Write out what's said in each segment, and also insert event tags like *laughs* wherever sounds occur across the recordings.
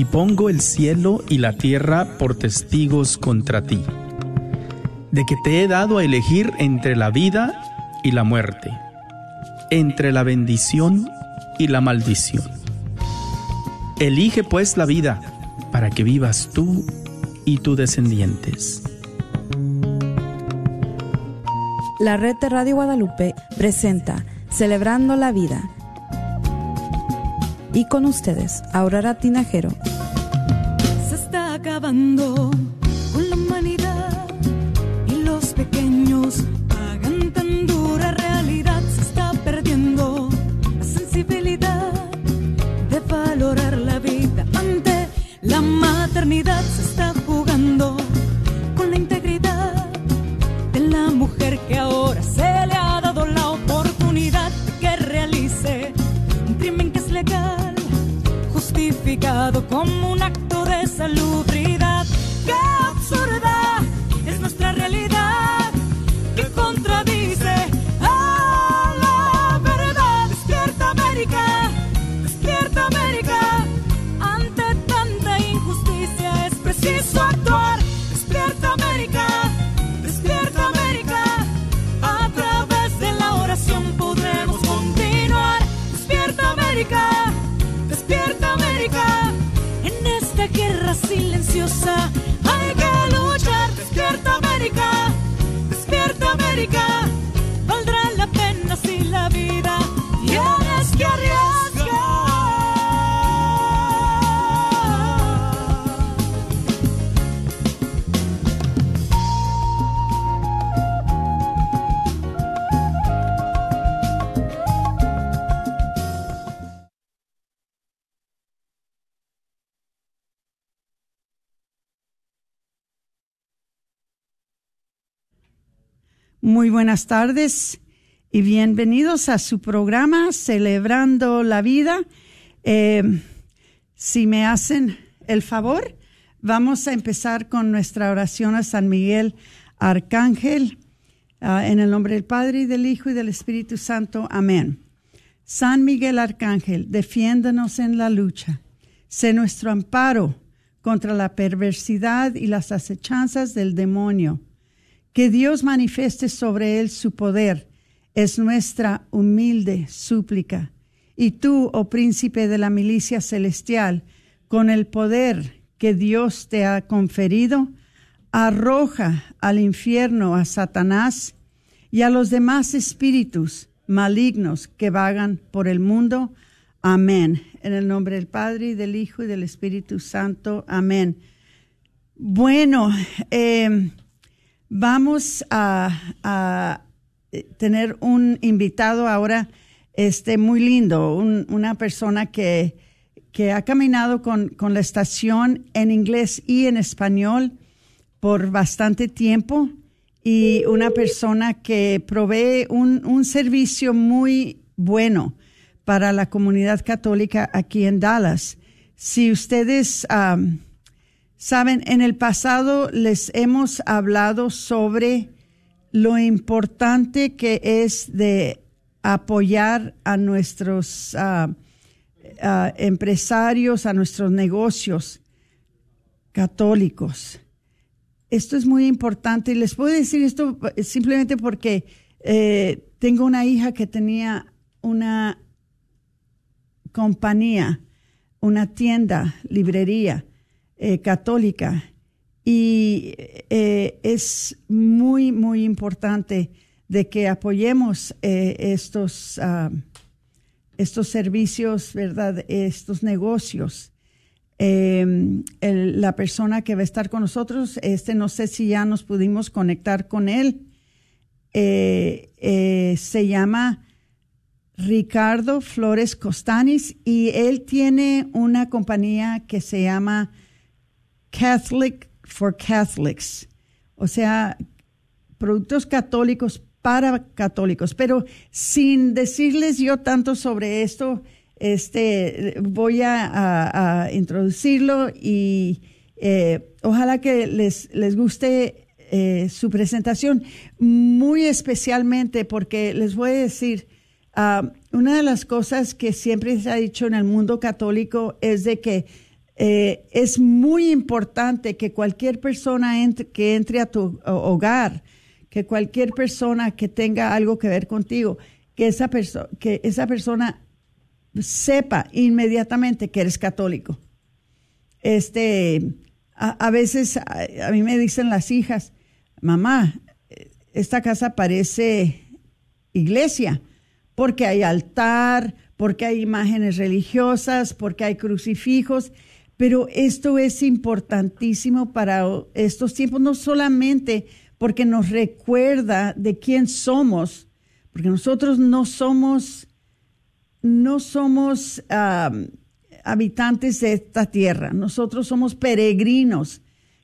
y pongo el cielo y la tierra por testigos contra ti, de que te he dado a elegir entre la vida y la muerte, entre la bendición y la maldición. Elige pues la vida para que vivas tú y tus descendientes. La red de Radio Guadalupe presenta Celebrando la Vida. Y con ustedes, Aurora Tinajero. Está Muy buenas tardes y bienvenidos a su programa Celebrando la Vida. Eh, si me hacen el favor, vamos a empezar con nuestra oración a San Miguel Arcángel. Ah, en el nombre del Padre y del Hijo y del Espíritu Santo. Amén. San Miguel Arcángel, defiéndanos en la lucha. Sé nuestro amparo contra la perversidad y las acechanzas del demonio. Que Dios manifieste sobre él su poder es nuestra humilde súplica. Y tú, oh príncipe de la milicia celestial, con el poder que Dios te ha conferido, arroja al infierno a Satanás y a los demás espíritus malignos que vagan por el mundo. Amén. En el nombre del Padre y del Hijo y del Espíritu Santo. Amén. Bueno, eh, vamos a, a, tener un invitado ahora este, muy lindo, un, una persona que, que ha caminado con, con, la estación en inglés y en español por bastante tiempo y una persona que provee un, un servicio muy bueno para la comunidad católica aquí en Dallas. Si ustedes... Saben, en el pasado les hemos hablado sobre lo importante que es de apoyar a nuestros uh, empresarios, a nuestros negocios católicos. Esto es muy importante y les puedo decir esto simplemente porque eh, tengo una hija que tenía una compañía, una tienda, librería eh, católica y eh, es muy, muy importante de que apoyemos eh, estos, uh, estos servicios, ¿verdad? Estos negocios. El, la persona que va a estar con nosotros, este no sé si ya nos pudimos conectar con él, se llama Ricardo Flores Costanis y él tiene una compañía que se llama Catholic for Catholics, o sea, productos católicos para católicos. Pero sin decirles yo tanto sobre esto, este, voy a, introducirlo y eh, ojalá que les, les guste eh, su presentación, muy especialmente porque les voy a decir, uh, una de las cosas que siempre se ha dicho en el mundo católico es de que eh, es muy importante que cualquier persona que entre a tu hogar, que cualquier persona que tenga algo que ver contigo, que esa, que esa persona sepa inmediatamente que eres católico. Este, a, veces a, mí me dicen las hijas, mamá, esta casa parece iglesia, porque hay altar, porque hay imágenes religiosas, porque hay crucifijos, pero esto es importantísimo para estos tiempos, no solamente porque nos recuerda de quién somos, porque nosotros no somos, no somos habitantes de esta tierra, nosotros somos peregrinos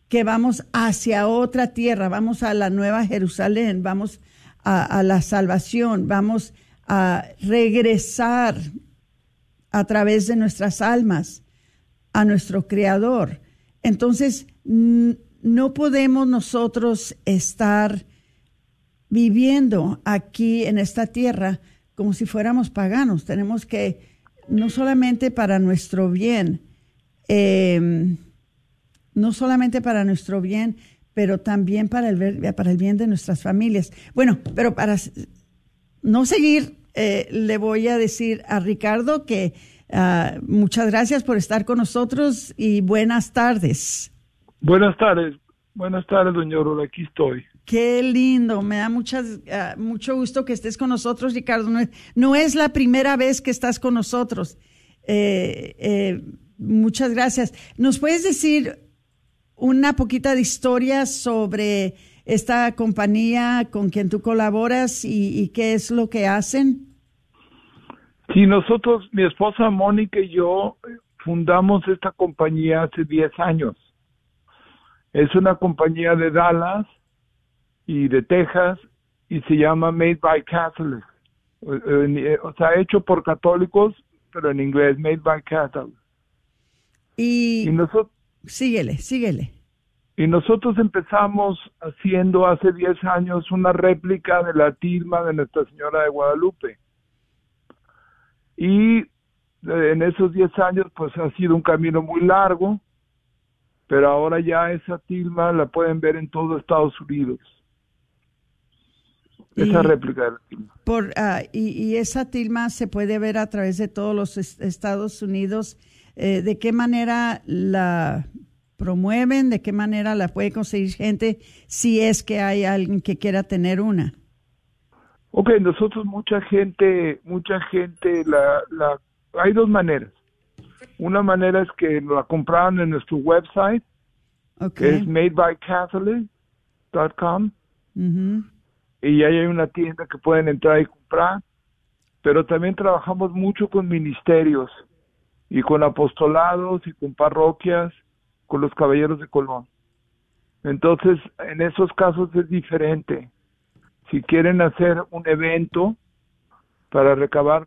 que vamos hacia otra tierra, vamos a la nueva Jerusalén, vamos a la salvación, vamos a regresar a través de nuestras almas a nuestro Creador. Entonces, no podemos nosotros estar viviendo aquí en esta tierra como si fuéramos paganos. Tenemos que, no solamente para nuestro bien, em, no solamente para nuestro bien, pero también para el, para el bien de nuestras familias. Bueno, pero para no seguir, eh, le voy a decir a Ricardo que Ah, muchas gracias por estar con nosotros y buenas tardes. Buenas tardes, buenas tardes, doña Aurora, aquí estoy. Qué lindo, me da muchas, ah, mucho gusto que estés con nosotros, Ricardo. No es, la primera vez que estás con nosotros. Eh, eh, muchas gracias. ¿Nos puedes decir una poquita de historia sobre esta compañía con quien tú colaboras y qué es lo que hacen? Sí, nosotros, mi esposa Mónica y yo fundamos esta compañía hace 10 años. Es una compañía de Dallas y de Texas y se llama Made by Catholics. O sea, hecho por católicos, pero en inglés, Made by Catholics. Y, nosotros, síguele, síguele. Y nosotros empezamos haciendo hace 10 años una réplica de la tilma de Nuestra Señora de Guadalupe y eh, en esos 10 años pues ha sido un camino muy largo, pero ahora ya esa tilma la pueden ver en todo Estados Unidos. Esa réplica de la tilma. Por, ah, y, esa tilma se puede ver a través de todos los Estados Unidos. Eh, ¿De qué manera la promueven? ¿De qué manera la puede conseguir gente si es que hay alguien que quiera tener una? Ok, nosotros mucha gente, mucha gente, la, la, hay dos maneras. Una manera es que la compraron en nuestro website, que es madebycatholic.com, y ahí hay una tienda que pueden entrar y comprar, pero también trabajamos mucho con ministerios y con apostolados y con parroquias, con los caballeros de Colón. Entonces, en esos casos es diferente si quieren hacer un evento para recabar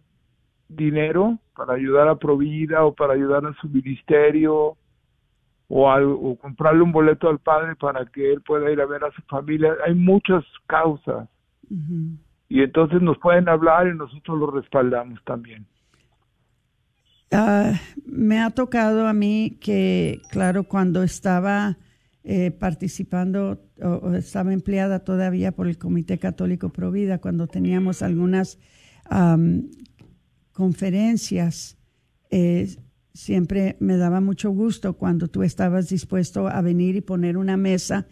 dinero, para ayudar a Provida o para ayudar a su ministerio o, comprarle un boleto al padre para que él pueda ir a ver a su familia, hay muchas causas. Y entonces nos pueden hablar y nosotros lo respaldamos también. Ah, me ha tocado a mí que, claro, cuando estaba eh, participando o, estaba empleada todavía por el Comité Católico Provida cuando teníamos algunas conferencias. Eh, siempre me daba mucho gusto cuando tú estabas dispuesto a venir y poner una mesa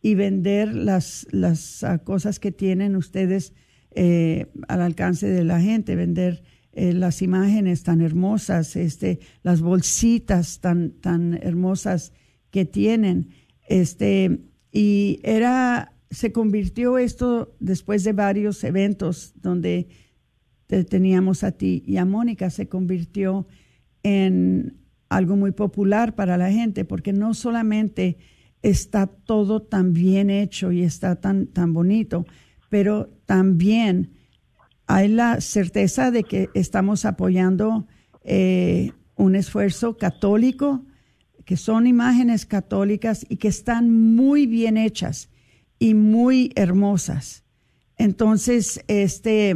y vender las, las ah, cosas que tienen ustedes eh, al alcance de la gente, vender las imágenes tan hermosas, este, las bolsitas tan, tan hermosas que tienen. Este, y era, se convirtió esto después de varios eventos donde te teníamos a ti y a Mónica, se convirtió en algo muy popular para la gente, porque no solamente está todo tan bien hecho y está tan, tan bonito, pero también hay la certeza de que estamos apoyando eh, un esfuerzo católico que son imágenes católicas y que están muy bien hechas y muy hermosas. Entonces, este,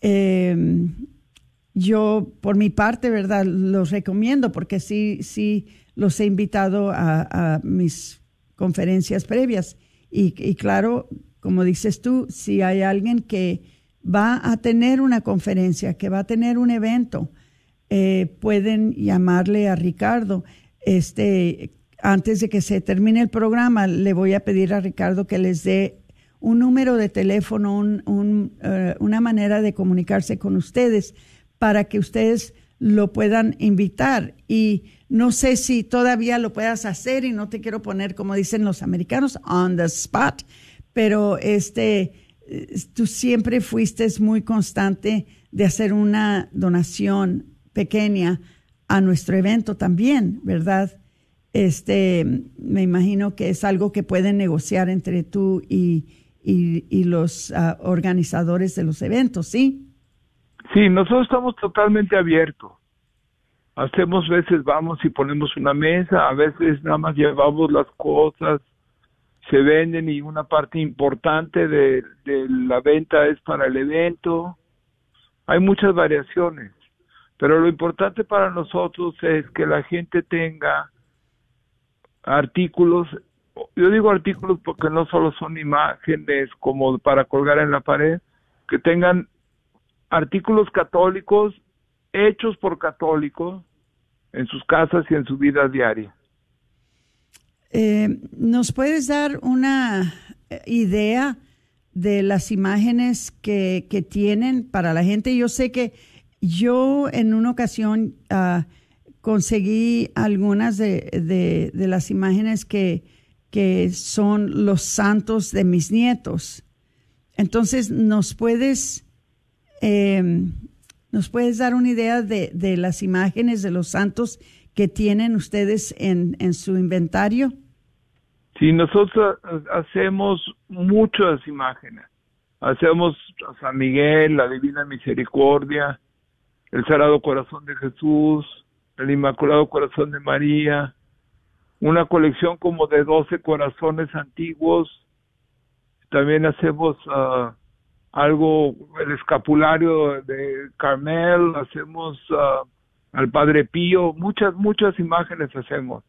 em, yo, por mi parte, ¿verdad? Los recomiendo porque sí, sí los he invitado a, mis conferencias previas. Y, claro, como dices tú, si hay alguien que va a tener una conferencia, que va a tener un evento, eh, pueden llamarle a Ricardo. Este, antes de que se termine el programa, le voy a pedir a Ricardo que les dé un número de teléfono, un, eh, una manera de comunicarse con ustedes para que ustedes lo puedan invitar. Y no sé si todavía lo puedas hacer y no te quiero poner, como dicen los americanos, on the spot, pero este, tú siempre fuiste muy constante de hacer una donación pequeña a nuestro evento también, ¿verdad? Este, me imagino que es algo que pueden negociar entre tú y, y, los ah, organizadores de los eventos, ¿sí? Sí, nosotros estamos totalmente abiertos. Hacemos veces vamos y ponemos una mesa, a veces nada más llevamos las cosas, se venden y una parte importante de, de la venta es para el evento. Hay muchas variaciones, pero lo importante para nosotros es que la gente tenga artículos, yo digo artículos porque no solo son imágenes como para colgar en la pared, que tengan artículos católicos hechos por católicos en sus casas y en su vida diaria. Eh, ¿Nos puedes dar una idea de las imágenes que, que, tienen para la gente? Yo sé que yo en una ocasión uh, conseguí algunas de, de, de, las imágenes que, que son los santos de mis nietos. Entonces, ¿nos puedes eh, ¿Nos puedes dar una idea de, de, las imágenes de los santos que tienen ustedes en, en su inventario? Sí, nosotros hacemos muchas imágenes. Hacemos a San Miguel, la Divina Misericordia, el Sagrado Corazón de Jesús, el Inmaculado Corazón de María, una colección como de 12 corazones antiguos. También hacemos uh, algo, el escapulario de Carmel, hacemos uh, al Padre Pío, muchas, muchas imágenes hacemos.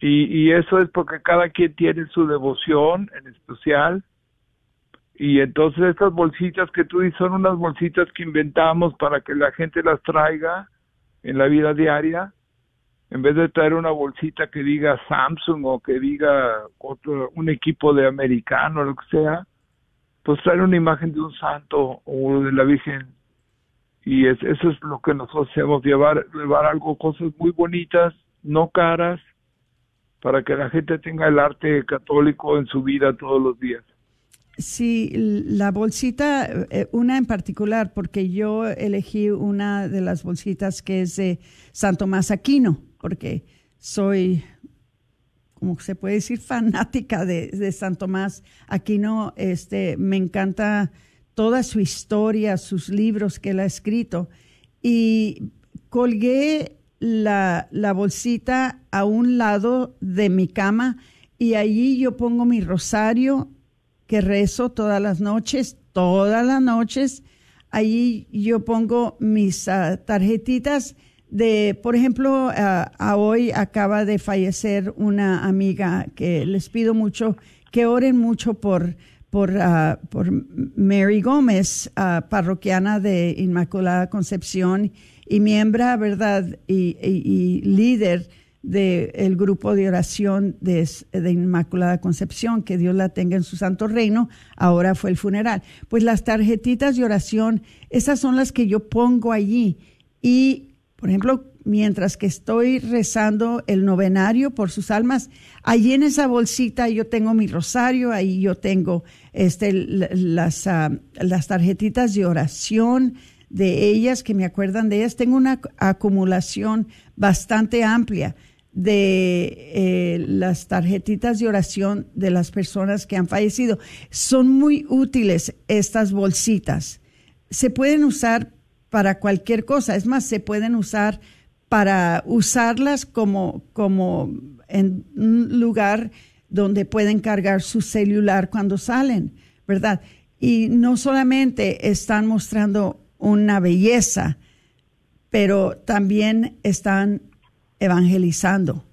Y, y eso es porque cada quien tiene su devoción en especial. Y entonces estas bolsitas que tú dices son unas bolsitas que inventamos para que la gente las traiga en la vida diaria. En vez de traer una bolsita que diga Samsung o que diga otro, un equipo de americano o lo que sea, pues traer una imagen de un santo o de la Virgen y es, eso es lo que nosotros hacemos, llevar, llevar algo, cosas muy bonitas, no caras, para que la gente tenga el arte católico en su vida todos los días. Sí, la bolsita, eh, una en particular, porque yo elegí una de las bolsitas que es de Santo Tomás Aquino, porque soy como se puede decir, *laughs* fanática de, de San Tomás Aquino. Este, me encanta toda su historia, sus libros que él ha escrito. Y colgué la, la bolsita a un lado de mi cama y allí yo pongo mi rosario que rezo todas las noches, todas las noches. Allí yo pongo mis uh, tarjetitas de, por ejemplo, a hoy acaba de fallecer una amiga que les pido mucho que oren mucho por, por, uh, por Mary Gómez, parroquiana de Inmaculada Concepción y miembro, ¿verdad? Y, y, líder del grupo de oración de, de, Inmaculada Concepción, que Dios la tenga en su santo reino, ahora fue el funeral. Pues las tarjetitas de oración, esas son las que yo pongo allí. Y por ejemplo, mientras que estoy rezando el novenario por sus almas, allí en esa bolsita yo tengo mi rosario, ahí yo tengo este, las, uh, las tarjetitas de oración de ellas, que me acuerdan de ellas. Tengo una acumulación bastante amplia de eh, las tarjetitas de oración de las personas que han fallecido. Son muy útiles estas bolsitas. Se pueden usar para cualquier cosa. Es más, se pueden usar para usarlas como, como en un lugar donde pueden cargar su celular cuando salen, ¿verdad? Y no solamente están mostrando una belleza pero también están evangelizando,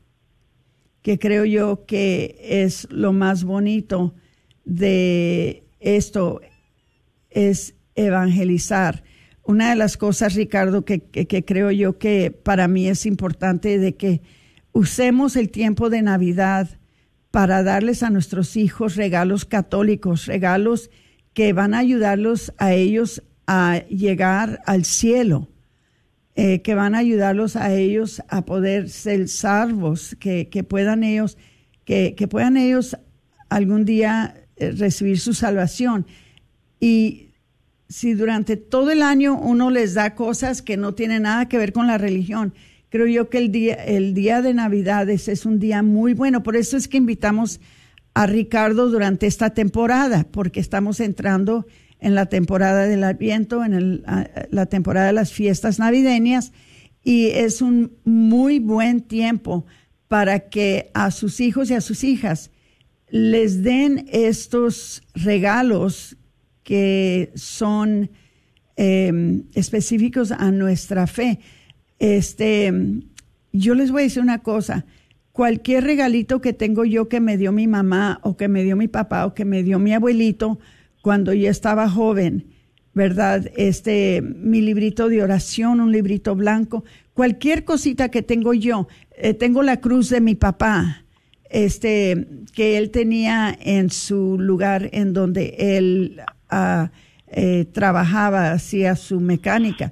que creo yo que es lo más bonito de esto, es evangelizar. Una de las cosas, Ricardo, que, que, creo yo que para mí es importante de que usemos el tiempo de Navidad para darles a nuestros hijos regalos católicos, regalos que van a ayudarlos a ellos a llegar al cielo, eh, que van a ayudarlos a ellos a poder ser salvos, que, puedan ellos, que, que, puedan ellos algún día eh, recibir su salvación. Y si durante todo el año uno les da cosas que no tienen nada que ver con la religión, creo yo que el día, el día de Navidades es un día muy bueno. Por eso es que invitamos a Ricardo durante esta temporada, porque estamos entrando en la temporada del Adviento, en la temporada de las fiestas navideñas, y es un muy buen tiempo para que a sus hijos y a sus hijas les den estos regalos que son em, específicos a nuestra fe. Este, yo les voy a decir una cosa, cualquier regalito que tengo yo que me dio mi mamá o que me dio mi papá o que me dio mi abuelito cuando yo estaba joven, ¿verdad? Este, mi librito de oración, un librito blanco, cualquier cosita que tengo yo, eh, tengo la cruz de mi papá, este, que él tenía en su lugar en donde él eh, trabajaba, hacía su mecánica.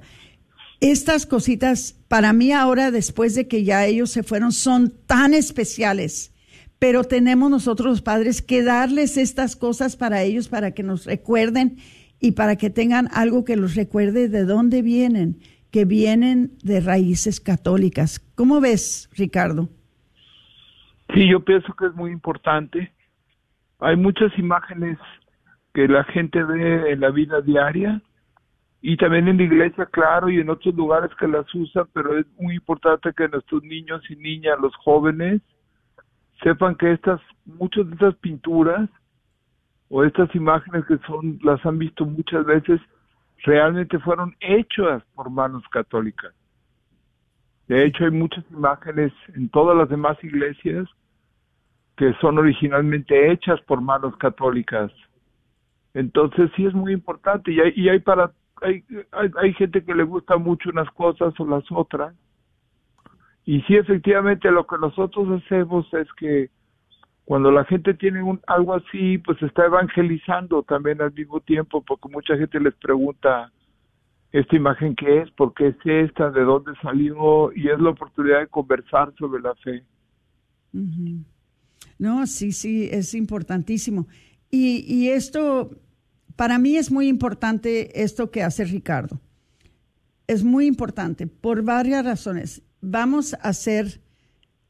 Estas cositas, para mí ahora, después de que ya ellos se fueron, son tan especiales. Pero tenemos nosotros los padres que darles estas cosas para ellos, para que nos recuerden y para que tengan algo que los recuerde de dónde vienen, que vienen de raíces católicas. ¿Cómo ves, Ricardo? Sí, yo pienso que es muy importante. Hay muchas imágenes que la gente ve en la vida diaria y también en la iglesia, claro, y en otros lugares que las usan, pero es muy importante que nuestros niños y niñas, los jóvenes, sepan que estas, muchas de estas pinturas o estas imágenes que son, las han visto muchas veces, realmente fueron hechas por manos católicas. De hecho, hay muchas imágenes en todas las demás iglesias que son originalmente hechas por manos católicas. Entonces sí es muy importante y hay, y hay para hay, hay, hay gente que le gusta mucho unas cosas o las otras y sí efectivamente lo que nosotros hacemos es que cuando la gente tiene un algo así pues está evangelizando también al mismo tiempo porque mucha gente les pregunta esta imagen qué es, por qué es esta, de dónde salió y es la oportunidad de conversar sobre la fe. No, sí, sí, es importantísimo. Y, y esto, para mí es muy importante esto que hace Ricardo. Es muy importante por varias razones. Vamos a ser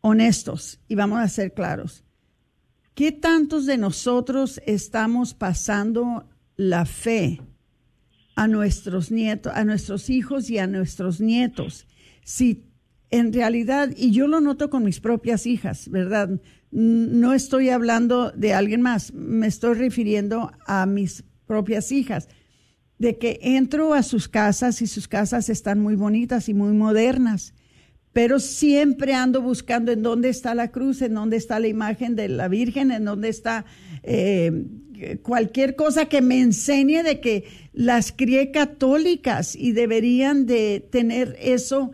honestos y vamos a ser claros. ¿Qué tantos de nosotros estamos pasando la fe a nuestros nietos, a nuestros hijos y a nuestros nietos? Si en realidad, y yo lo noto con mis propias hijas, ¿verdad? no estoy hablando de alguien más, me estoy refiriendo a mis propias hijas, de que entro a sus casas y sus casas están muy bonitas y muy modernas, pero siempre ando buscando en dónde está la cruz, en dónde está la imagen de la Virgen, en dónde está eh, cualquier cosa que me enseñe de que las crié católicas y deberían de tener eso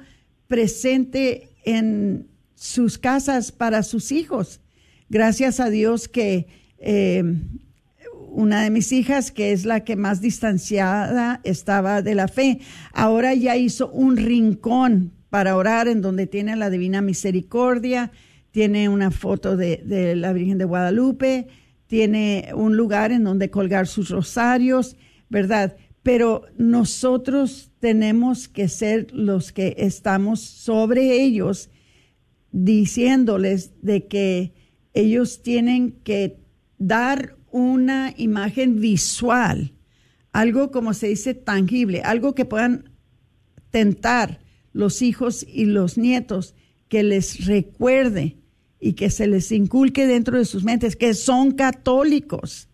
presente en sus casas para sus hijos. Gracias a Dios que eh, una de mis hijas, que es la que más distanciada estaba de la fe, ahora ya hizo un rincón para orar en donde tiene la Divina Misericordia, tiene una foto de, la Virgen de Guadalupe, tiene un lugar en donde colgar sus rosarios, ¿verdad? Pero nosotros tenemos que ser los que estamos sobre ellos, diciéndoles de que ellos tienen que dar una imagen visual, algo como se dice tangible, algo que puedan tentar los hijos y los nietos, que les recuerde y que se les inculque dentro de sus mentes que son católicos,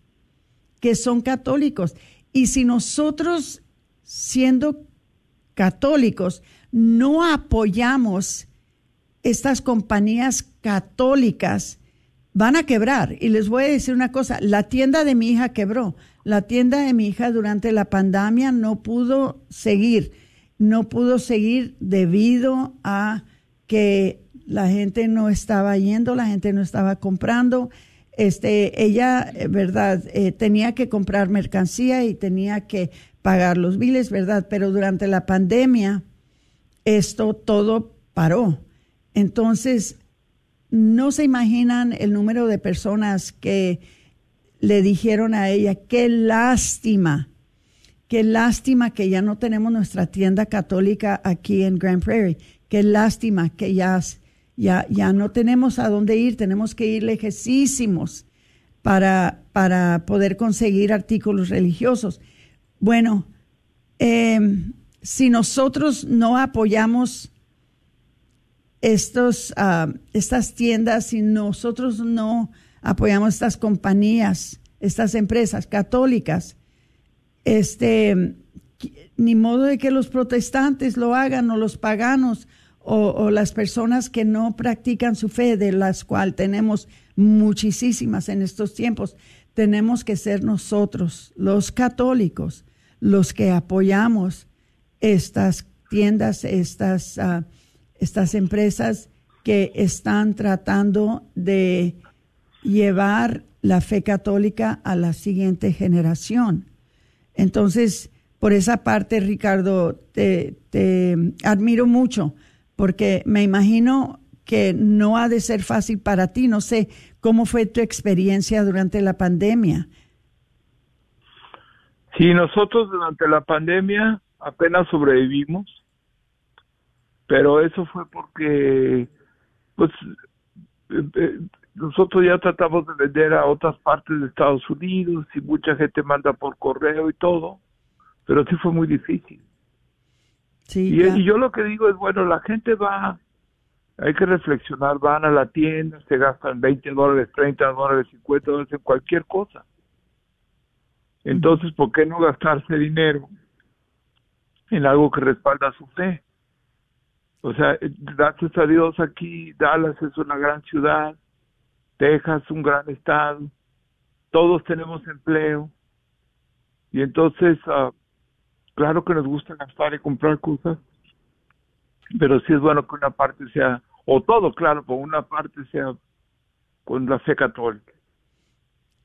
que son católicos. Y si nosotros, siendo católicos, no apoyamos estas compañías católicas, van a quebrar. Y les voy a decir una cosa, la tienda de mi hija quebró. La tienda de mi hija durante la pandemia no pudo seguir, no pudo seguir debido a que la gente no estaba yendo, la gente no estaba comprando. Este, ella, eh, verdad, eh, tenía que comprar mercancía y tenía que pagar los biles, verdad, pero durante la pandemia esto todo paró. Entonces, no se imaginan el número de personas que le dijeron a ella, qué lástima, qué lástima que ya no tenemos nuestra tienda católica aquí en Grand Prairie, qué lástima que ya, ya, ya no tenemos a dónde ir, tenemos que ir lejísimos para, para poder conseguir artículos religiosos. Bueno, em, si nosotros no apoyamos estos, ah, estas tiendas, si nosotros no apoyamos estas compañías, estas empresas católicas, este, ni modo de que los protestantes lo hagan o los paganos o, las personas que no practican su fe, de las cuales tenemos muchísimas en estos tiempos, tenemos que ser nosotros, los católicos, los que apoyamos estas tiendas, estas uh, estas empresas que están tratando de llevar la fe católica a la siguiente generación. Entonces, por esa parte, Ricardo, te, admiro mucho, porque me imagino que no ha de ser fácil para ti. No sé cómo fue tu experiencia durante la pandemia. Sí, nosotros durante la pandemia apenas sobrevivimos pero eso fue porque pues eh, eh, nosotros ya tratamos de vender a otras partes de Estados Unidos y mucha gente manda por correo y todo, pero sí fue muy difícil. Sí, y, yo lo que digo es, bueno, la gente va, hay que reflexionar, van a la tienda, se gastan 20 dólares, 30 dólares, 50 dólares en cualquier cosa. Entonces, ¿por qué no gastarse dinero en algo que respalda su fe? O sea, gracias a Dios aquí Dallas es una gran ciudad, Texas un gran estado, todos tenemos empleo y entonces, uh, claro que nos gusta gastar y comprar cosas, pero sí es bueno que una parte sea, o todo, claro, pero una parte sea con la fe católica.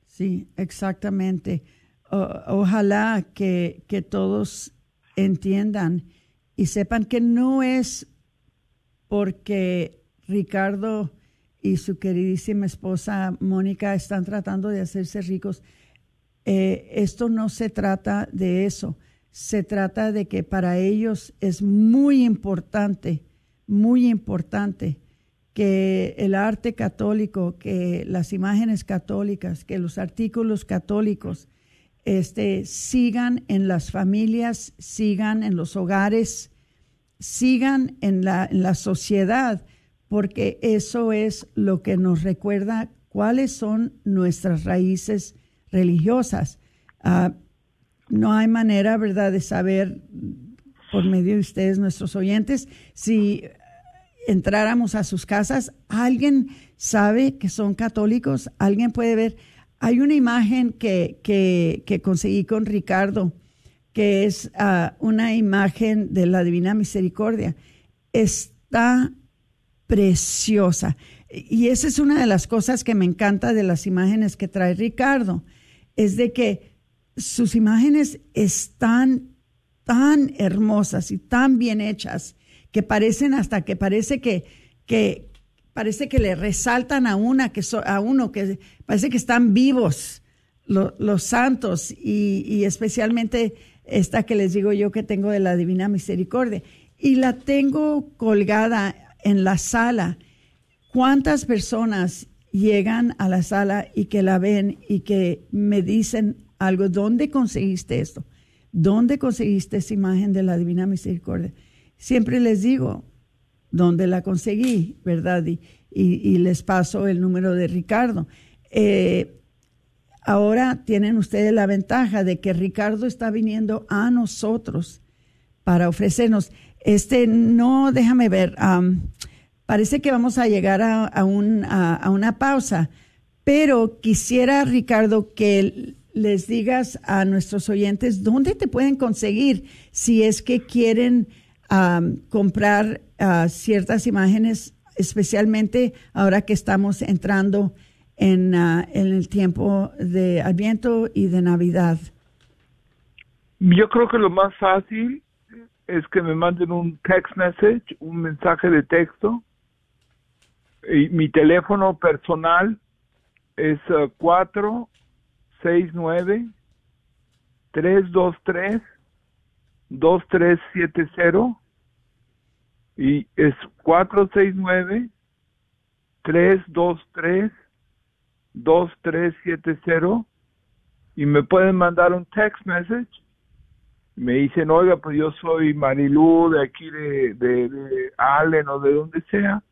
Sí, exactamente. ojalá que, que todos entiendan y sepan que no es porque Ricardo y su queridísima esposa Mónica están tratando de hacerse ricos. Eh, esto no se trata de eso, se trata de que para ellos es muy importante, muy importante que el arte católico, que las imágenes católicas, que los artículos católicos este, sigan en las familias, sigan en los hogares, sigan en la, la sociedad, porque eso es lo que nos recuerda cuáles son nuestras raíces religiosas. Ah, no hay manera, ¿verdad?, de saber por medio de ustedes, nuestros oyentes, si entráramos a sus casas, alguien sabe que son católicos, alguien puede ver. Hay una imagen que, que, que conseguí con Ricardo que es ah, una imagen de la Divina Misericordia. Está preciosa. Y esa es una de las cosas que me encanta de las imágenes que trae Ricardo, es de que sus imágenes están tan hermosas y tan bien hechas que parecen hasta que parece que, que parece que le resaltan a una que a uno que parece que están vivos los santos y, y especialmente esta que les digo yo que tengo de la Divina Misericordia, y la tengo colgada en la sala. ¿Cuántas personas llegan a la sala y que la ven y que me dicen algo? ¿Dónde conseguiste esto? ¿Dónde conseguiste esa imagen de la Divina Misericordia? Siempre les digo, ¿dónde la conseguí? ¿Verdad? Y, les paso el número de Ricardo. Eh, Ahora tienen ustedes la ventaja de que Ricardo está viniendo a nosotros para ofrecernos. Este, no, déjame ver, parece que vamos a llegar a, a, un, a, una pausa, pero quisiera, Ricardo, que les digas a nuestros oyentes dónde te pueden conseguir si es que quieren comprar ah, ciertas imágenes, especialmente ahora que estamos entrando en, ah, en el tiempo de Adviento y de Navidad. Yo creo que lo más fácil es que me manden un text message, un mensaje de texto. Y mi teléfono personal es 469 323 2370 y es 469 323 2370 y me pueden mandar un text message me dicen, oiga, pues yo soy Marilú de aquí de, de, Allen o de donde sea,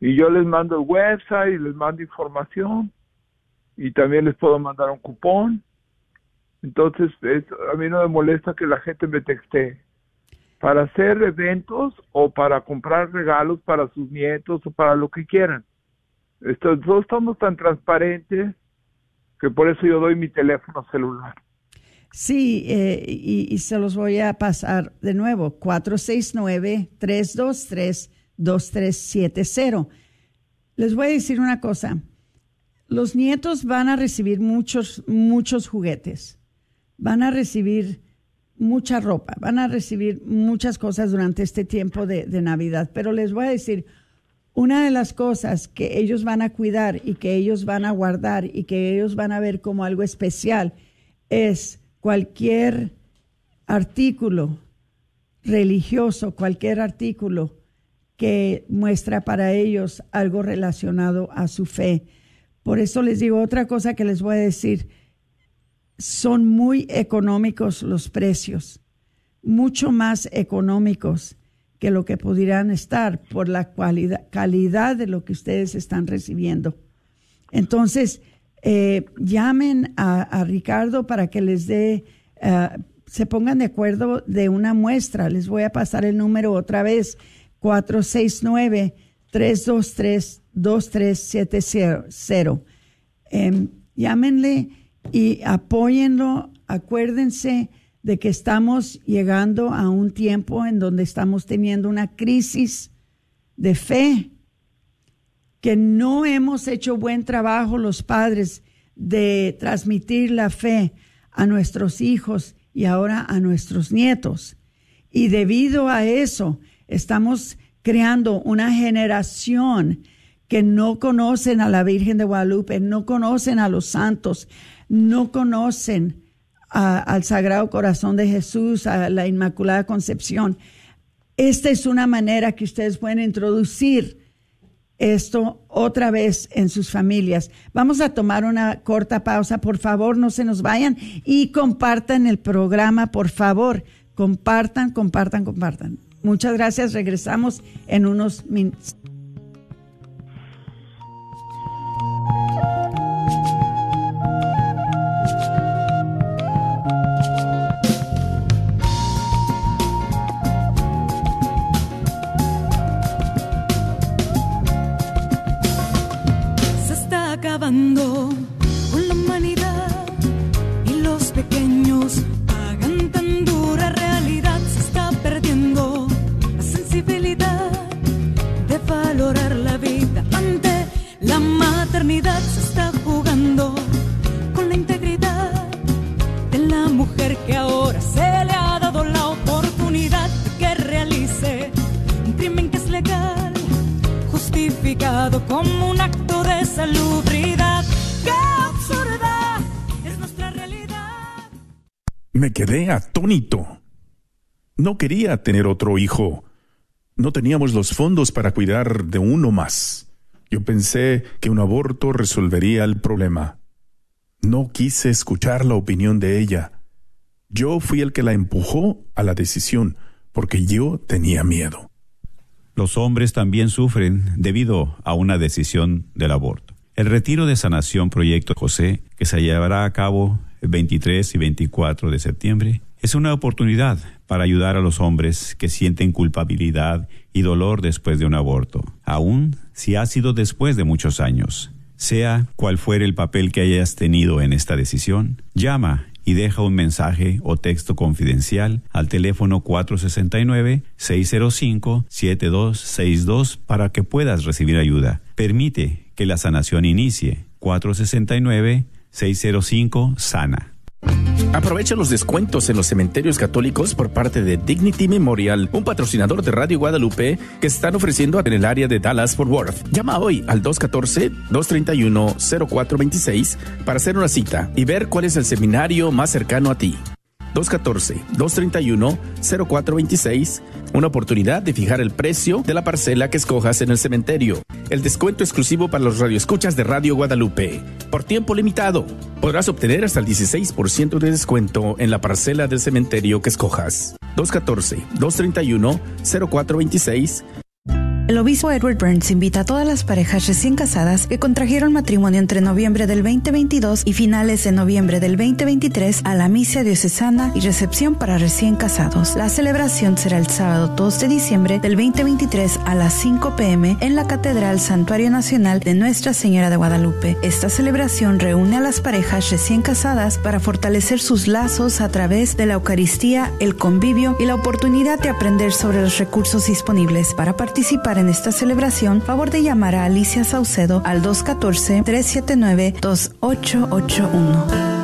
y yo les mando el website y les mando información, y también les puedo mandar un cupón. Entonces, a mí no me molesta que la gente me texte para hacer eventos o para comprar regalos para sus nietos o para lo que quieran. Todos estamos tan transparentes que por eso yo doy mi teléfono celular. Sí, eh, y, se los voy a pasar de nuevo, 469-323-2370. Les voy a decir una cosa, los nietos van a recibir muchos, muchos juguetes, van a recibir mucha ropa, van a recibir muchas cosas durante este tiempo de, de Navidad, pero les voy a decir, una de las cosas que ellos van a cuidar y que ellos van a guardar y que ellos van a ver como algo especial es cualquier artículo religioso, cualquier artículo que muestra para ellos algo relacionado a su fe. Por eso les digo otra cosa que les voy a decir. Son muy económicos los precios, mucho más económicos que lo que pudieran estar por la calidad de lo que ustedes están recibiendo. Entonces, eh, llamen a, Ricardo para que les dé, eh, se pongan de acuerdo de una muestra. Les voy a pasar el número otra vez, 469-323-2370. Em, llámenle y apóyenlo. Acuérdense de que estamos llegando a un tiempo en donde estamos teniendo una crisis de fe que no hemos hecho buen trabajo los padres de transmitir la fe a nuestros hijos y ahora a nuestros nietos. Y debido a eso, estamos creando una generación que no conocen a la Virgen de Guadalupe, no conocen a los santos, no conocen al Sagrado Corazón de Jesús, a la Inmaculada Concepción. Esta es una manera que ustedes pueden introducir esto otra vez en sus familias. Vamos a tomar una corta pausa, por favor, no se nos vayan y compartan el programa, por favor. Compartan, compartan, compartan. Muchas gracias. Regresamos en unos minutos. Atónito. No quería tener otro hijo. No teníamos los fondos para cuidar de uno más. Yo pensé que un aborto resolvería el problema. No quise escuchar la opinión de ella. Yo fui el que la empujó a la decisión, porque yo tenía miedo. Los hombres también sufren debido a una decisión del aborto. El retiro de sanación Proyecto José, que se llevará a cabo 23 y 24 de septiembre, es una oportunidad para ayudar a los hombres que sienten culpabilidad y dolor después de un aborto, aun si ha sido después de muchos años. Sea cual fuere el papel que hayas tenido en esta decisión, llama y deja un mensaje o texto confidencial al teléfono 469-605-7262 para que puedas recibir ayuda. Permite que la sanación inicie. 469-605-SANA. Aprovecha los descuentos en los cementerios católicos por parte de Dignity Memorial, un patrocinador de Radio Guadalupe que están ofreciendo en el área de Dallas Fort Worth. Llama hoy al 214-231-0426 para hacer una cita y ver cuál es el seminario más cercano a ti. 214-231-0426, una oportunidad de fijar el precio de la parcela que escojas en el cementerio. El descuento exclusivo para los radioescuchas de Radio Guadalupe. Por tiempo limitado, podrás obtener hasta el 16% de descuento en la parcela del cementerio que escojas. 214-231-0426 el obispo Edward Burns invita a todas las parejas recién casadas que contrajeron matrimonio entre noviembre del 2022 y finales de noviembre del 2023 a la misa diocesana y recepción para recién casados. La celebración será el sábado 2 de diciembre del 2023 a las 5 pm en la Catedral Santuario Nacional de Nuestra Señora de Guadalupe. Esta celebración reúne a las parejas recién casadas para fortalecer sus lazos a través de la Eucaristía, el convivio y la oportunidad de aprender sobre los recursos disponibles para participar en esta celebración, favor de llamar a Alicia Saucedo al 214-379-2881.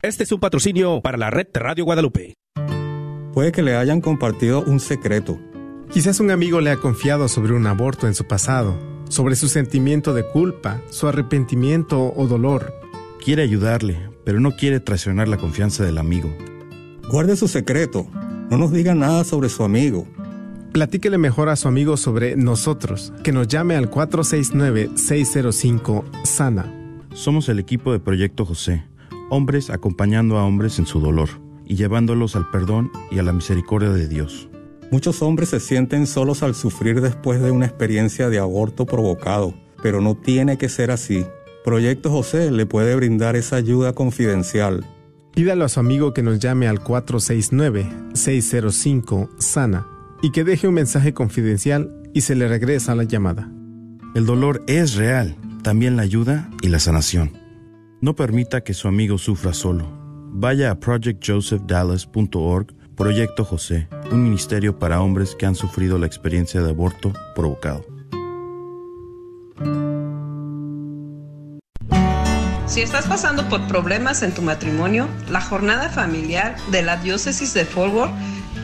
Este es un patrocinio para la red de Radio Guadalupe. Puede que le hayan compartido un secreto. Quizás un amigo le ha confiado sobre un aborto en su pasado, sobre su sentimiento de culpa, su arrepentimiento o dolor. Quiere ayudarle, pero no quiere traicionar la confianza del amigo. Guarde su secreto. No nos diga nada sobre su amigo. Platíquele mejor a su amigo sobre nosotros, que nos llame al 469-605-SANA. Somos el equipo de Proyecto José hombres acompañando a hombres en su dolor y llevándolos al perdón y a la misericordia de Dios. Muchos hombres se sienten solos al sufrir después de una experiencia de aborto provocado, pero no tiene que ser así. Proyecto José le puede brindar esa ayuda confidencial. Pídalo a su amigo que nos llame al 469-605-SANA y que deje un mensaje confidencial y se le regresa la llamada. El dolor es real, también la ayuda y la sanación. No permita que su amigo sufra solo. Vaya a projectjosephdallas.org, Proyecto José, un ministerio para hombres que han sufrido la experiencia de aborto provocado. Si estás pasando por problemas en tu matrimonio, la jornada familiar de la diócesis de Forward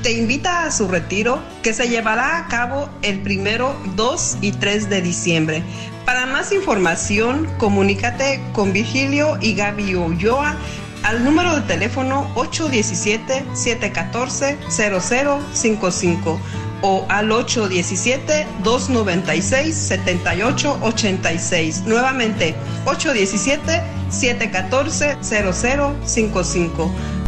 te invita a su retiro que se llevará a cabo el primero, 2 y 3 de diciembre. Para más información, comunícate con Virgilio y Gaby Ulloa al número de teléfono 817-714-0055 o al 817-296-7886. Nuevamente, 817-714-0055.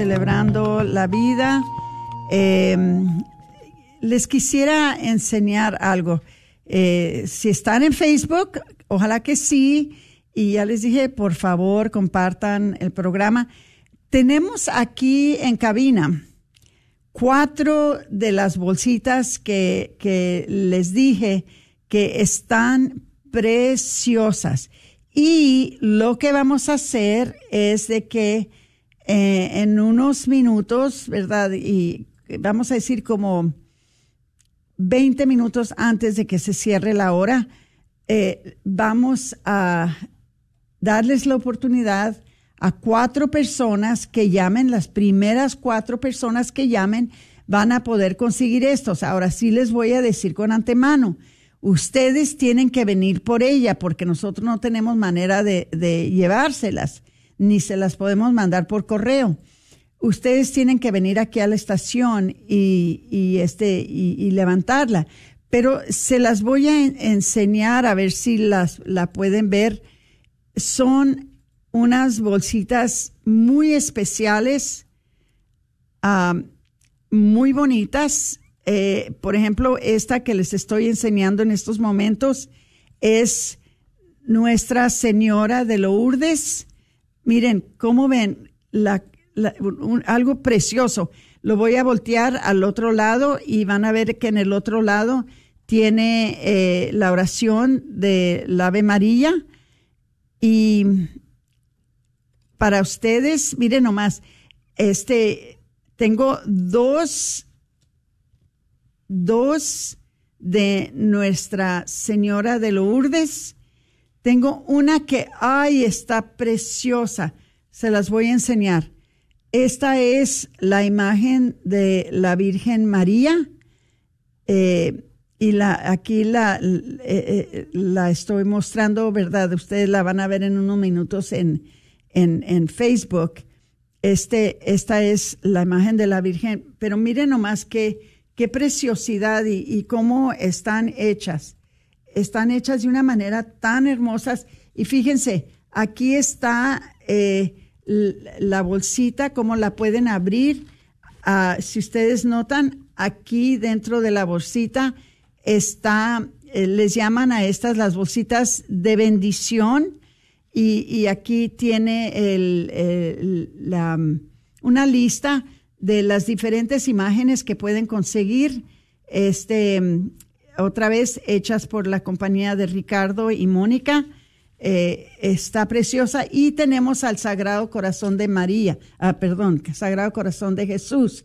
Celebrando la vida. Em, les quisiera enseñar algo. Eh, si están en Facebook, ojalá que sí. Y ya les dije, por favor, compartan el programa. Tenemos aquí en cabina cuatro de las bolsitas que, que les dije que están preciosas. Y lo que vamos a hacer es de que eh, en unos minutos, ¿verdad? Y vamos a decir como 20 minutos antes de que se cierre la hora, eh, vamos a darles la oportunidad a cuatro personas que llamen, las primeras cuatro personas que llamen van a poder conseguir estos. Ahora sí les voy a decir con antemano, Ustedes tienen que venir por ella porque nosotros no tenemos manera de, llevárselas, ni se las podemos mandar por correo. Ustedes tienen que venir aquí a la estación y, este, y, levantarla. Pero se las voy a enseñar a ver si las, la pueden ver. Son unas bolsitas muy especiales, ah, muy bonitas eh, por ejemplo, esta que les estoy enseñando en estos momentos es Nuestra Señora de Lourdes. Miren, ¿cómo ven? algo precioso. Lo voy a voltear al otro lado y van a ver que en el otro lado tiene eh, la oración de la Ave María. Y para ustedes, miren nomás, este, tengo dos dos de Nuestra Señora de Lourdes. Tengo una que, ay, está preciosa. Se las voy a enseñar. Esta es la imagen de la Virgen María. Eh, y la, aquí la, eh, eh, la estoy mostrando, ¿verdad? Ustedes la van a ver en unos minutos en, en, en Facebook. Este, esta es la imagen de la Virgen. Pero miren nomás que qué preciosidad y, cómo están hechas. Están hechas de una manera tan hermosas. Y fíjense, aquí está eh, la bolsita, cómo la pueden abrir. Ah, si ustedes notan, aquí dentro de la bolsita está, eh, les llaman a estas las bolsitas de bendición. Y, aquí tiene una lista de las diferentes imágenes que pueden conseguir, este, otra vez hechas por la compañía de Ricardo y Mónica. Eh, está preciosa y tenemos al Sagrado Corazón de María, ah, perdón, Sagrado Corazón de Jesús.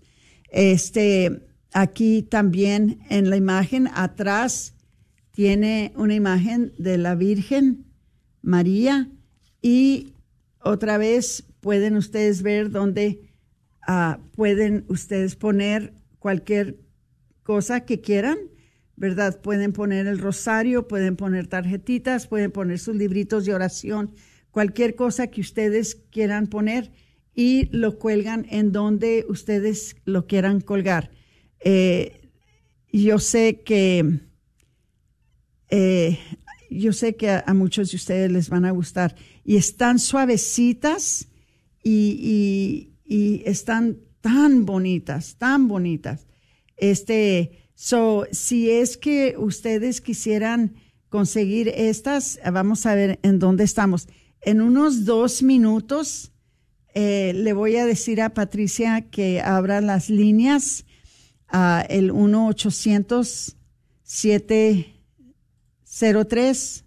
Este, aquí también en la imagen atrás tiene una imagen de la Virgen María y otra vez pueden ustedes ver dónde Ah, pueden ustedes poner cualquier cosa que quieran, ¿verdad? Pueden poner el rosario, pueden poner tarjetitas, pueden poner sus libritos de oración, cualquier cosa que ustedes quieran poner y lo cuelgan en donde ustedes lo quieran colgar. Eh, yo sé que eh, yo sé que a, muchos de ustedes les van a gustar y están suavecitas y y están tan bonitas, tan bonitas. Este, so, si es que ustedes quisieran conseguir estas, vamos a ver en dónde estamos. En unos dos minutos eh, le voy a decir a Patricia que abra las líneas a el 1 800 703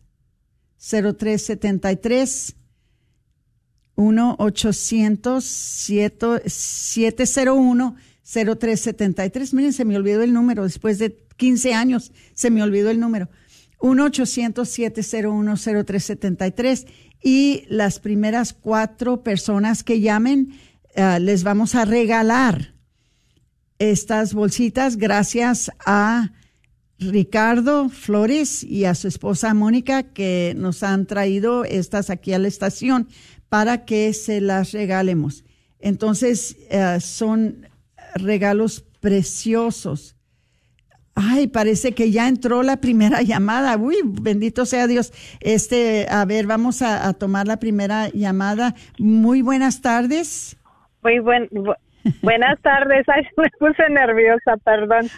0373 1-800-701-0373. Miren, se me olvidó el número. Después de 15 años se me olvidó el número. 1-800-701-0373. Y las primeras cuatro personas que llamen, uh, les vamos a regalar estas bolsitas gracias a Ricardo Flores y a su esposa Mónica que nos han traído estas aquí a la estación para que se las regalemos. Entonces, eh, son regalos preciosos. Ay, parece que ya entró la primera llamada. Uy, bendito sea Dios. Este, a ver, vamos a, tomar la primera llamada. Muy buenas tardes. Muy buen, buenas tardes. Ay, *laughs* me puse nerviosa, perdón.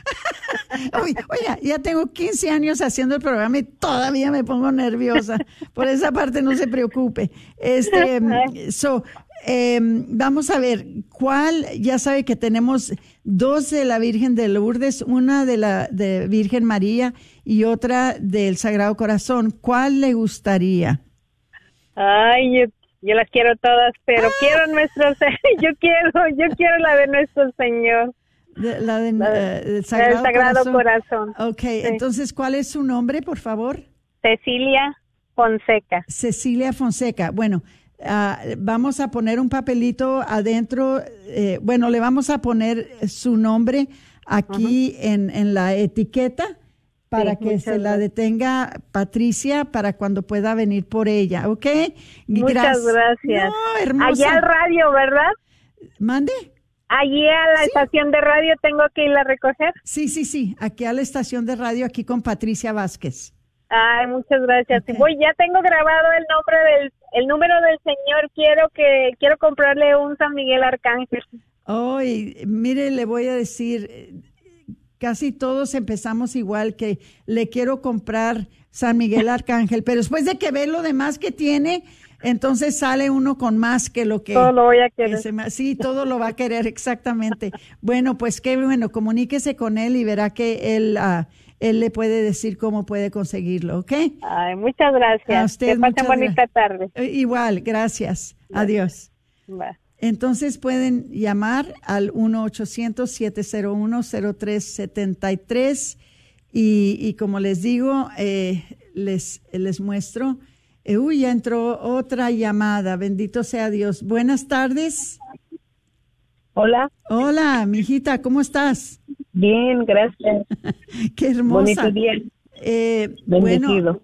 *laughs* oiga, ya tengo 15 años haciendo el programa y todavía me pongo nerviosa. Por esa parte no se preocupe. Este, *laughs* so, em, vamos a ver, ¿cuál? Ya sabe que tenemos dos de la Virgen de Lourdes, una de la de Virgen María y otra del Sagrado Corazón. ¿Cuál le gustaría? Ay, yo, yo las quiero todas, pero ah. quiero nuestro, *laughs* yo quiero, yo quiero la de nuestro Señor la de, Sagrado, Corazón. Ok, entonces, ¿cuál es su nombre, por favor? Cecilia Fonseca. Cecilia Fonseca. Bueno, ah, vamos a poner un papelito adentro. Eh, bueno, le vamos a poner su nombre aquí en, en, la etiqueta para Sí, que se la gracias. detenga Patricia para cuando pueda venir por ella, ¿ok? Muchas gracias. No, hermosa. Allá al radio, ¿verdad? ¿Mande? Allí a la estación de radio tengo que ir a recoger. Sí, sí, sí, aquí a la estación de radio, aquí con Patricia Vázquez. Ay, muchas gracias. Voy, ya tengo grabado el nombre del, el número del señor. Quiero que, quiero comprarle un San Miguel Arcángel. Hoy, mire, le voy a decir, casi todos empezamos igual que le quiero comprar San Miguel Arcángel, pero después de que ve lo demás que tiene, entonces sale uno con más que lo que... Todo lo voy a que querer. se sí, todo lo va a querer, *laughs* exactamente. Bueno, pues qué bueno, comuníquese con él y verá que él, ah, él le puede decir cómo puede conseguirlo, ¿ok? Ay, muchas gracias. A usted, que pasen bonita tarde. Eh, Igual, gracias. Adiós. Bye. Entonces pueden llamar al 1-800-701-0373 y, y como les digo, eh, les, les muestro. eh, uy, ya entró otra llamada. Bendito sea Dios. Buenas tardes. Hola. Hola, mijita, ¿cómo estás? Bien, gracias. *laughs* Qué hermosa. Bonito día. Eh, Bendecido. bueno,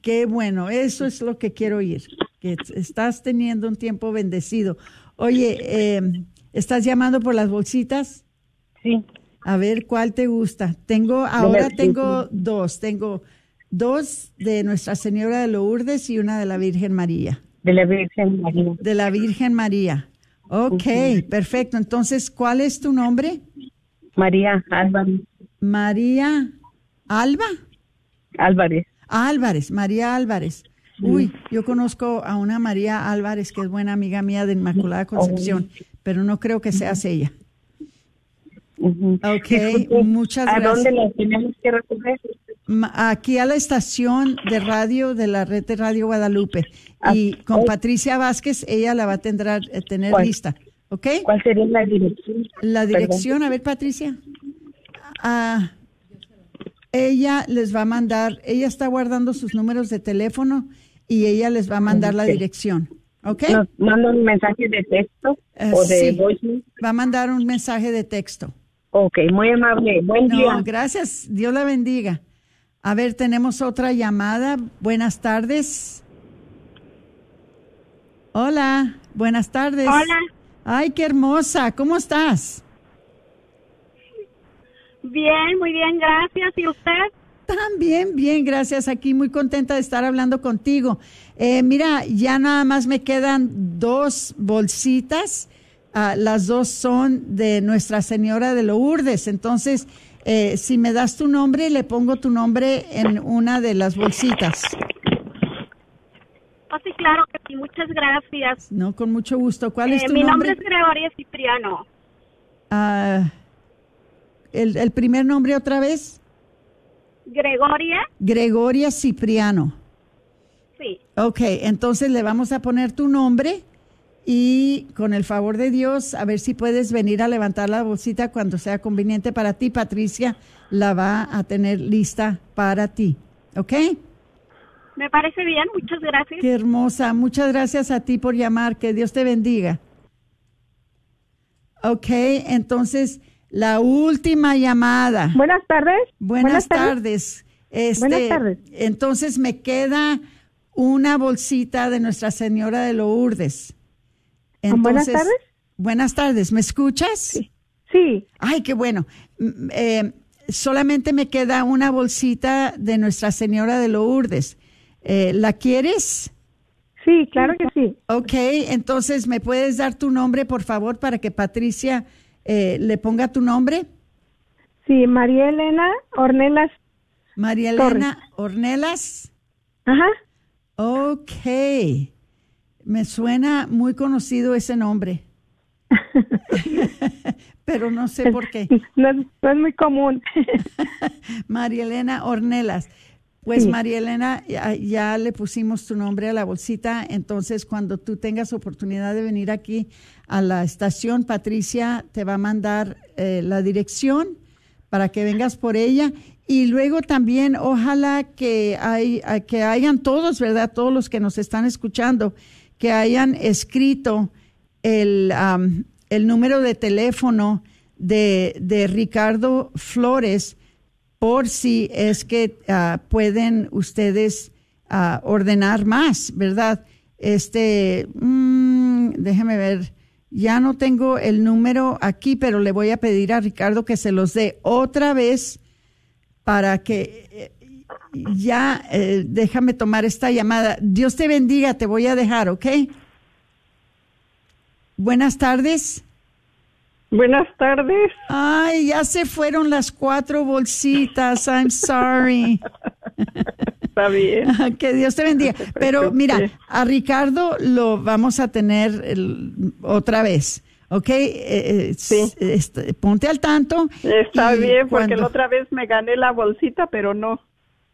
qué bueno, eso es lo que quiero oír, que estás teniendo un tiempo bendecido. Oye, eh, ¿estás llamando por las bolsitas? Sí. A ver, ¿cuál te gusta? Tengo, ahora tengo dos, tengo dos de Nuestra Señora de Lourdes y una de la Virgen María. De la Virgen María. De la Virgen María. Ok, perfecto. Entonces, ¿cuál es tu nombre? María Álvarez. María Alba. Álvarez. Álvarez, María Álvarez. Uy, yo conozco a una María Álvarez que es buena amiga mía de Inmaculada Concepción, pero no creo que seas ella. Ok, Disculpe, muchas ¿A gracias. dónde la tenemos que recoger? Aquí a la estación de radio de la red de Radio Guadalupe. Y con Patricia Vázquez, ella la va a tendrá- eh, tener ¿Cuál? lista. ¿Ok? ¿Cuál sería la dirección? La dirección, a ver, Patricia. Ah, ella les va a mandar, ella está guardando sus números de teléfono y ella les va a mandar la dirección. ¿Ok? ¿Nos manda un mensaje de texto Eh, o de sí. Va a mandar un mensaje de texto. Ok, muy amable. Buen No, día. gracias. Dios la bendiga. A ver, tenemos otra llamada. Buenas tardes. Hola, buenas tardes. Hola. Ay, qué hermosa. ¿Cómo estás? Bien, muy bien, gracias. ¿Y usted? También, bien, gracias. Aquí muy contenta de estar hablando contigo. Eh, mira, ya nada más me quedan dos bolsitas. Ah, las dos son de Nuestra Señora de Lourdes. Entonces, eh, si me das tu nombre, le pongo tu nombre en una de las bolsitas. Oh, sí, claro que sí, muchas gracias. No, con mucho gusto. ¿Cuál es Eh, tu mi nombre? nombre es Gregoria Cipriano. Ah, el, el primer nombre otra vez. Gregoria, Gregoria Cipriano. sí. Ok, entonces le vamos a poner tu nombre y con el favor de Dios, a ver si puedes venir a levantar la bolsita cuando sea conveniente para ti. Patricia la va a tener lista para ti. ¿Ok? Me parece bien, muchas gracias. Qué hermosa. Muchas gracias a ti por llamar. Que Dios te bendiga. Ok, entonces la última llamada. Buenas tardes. Buenas, Buenas tardes. tardes. Este, Buenas tardes. Entonces me queda una bolsita de Nuestra Señora de Lourdes. Buenas Entonces, tardes? Buenas tardes. ¿Me escuchas? Sí. Ay, qué bueno. Mm, eh, solamente me queda una bolsita de Nuestra Señora de Lourdes. Eh, ¿La quieres? Sí, claro que sí. Ok, entonces, ¿me puedes dar tu nombre, por favor, para que Patricia eh, le ponga tu nombre? Sí, María Elena Ornelas. María Elena Ornelas. Ajá. Ok. Me suena muy conocido ese nombre. *laughs* Pero no sé por qué. No, es- no es muy común. *laughs* María Elena Ornelas. Pues Sí. María Elena, ya, ya le pusimos tu nombre a la bolsita, entonces cuando tú tengas oportunidad de venir aquí a la estación, Patricia te va a mandar eh, la dirección para que vengas por ella y luego también ojalá que, hay, que hayan todos, ¿verdad? Todos los que nos están escuchando, que hayan escrito el, el número de teléfono de, de Ricardo Flores por si es que ah, pueden ustedes ah, ordenar más, ¿verdad? Este, mm, déjeme ver, ya no tengo el número aquí, pero le voy a pedir a Ricardo que se los dé otra vez para que eh, ya eh, déjame tomar esta llamada. Dios te bendiga, te voy a dejar, ¿ok? Buenas tardes. Buenas tardes. Ay, ya se fueron las cuatro bolsitas. I'm sorry. Está bien. *laughs* que Dios te bendiga. *laughs* Pero mira, a Ricardo lo vamos a tener el- otra vez. ¿Ok? Eh, eh, s- este, ponte al tanto. Está bien, porque cuando- la otra vez me gané la bolsita, pero no,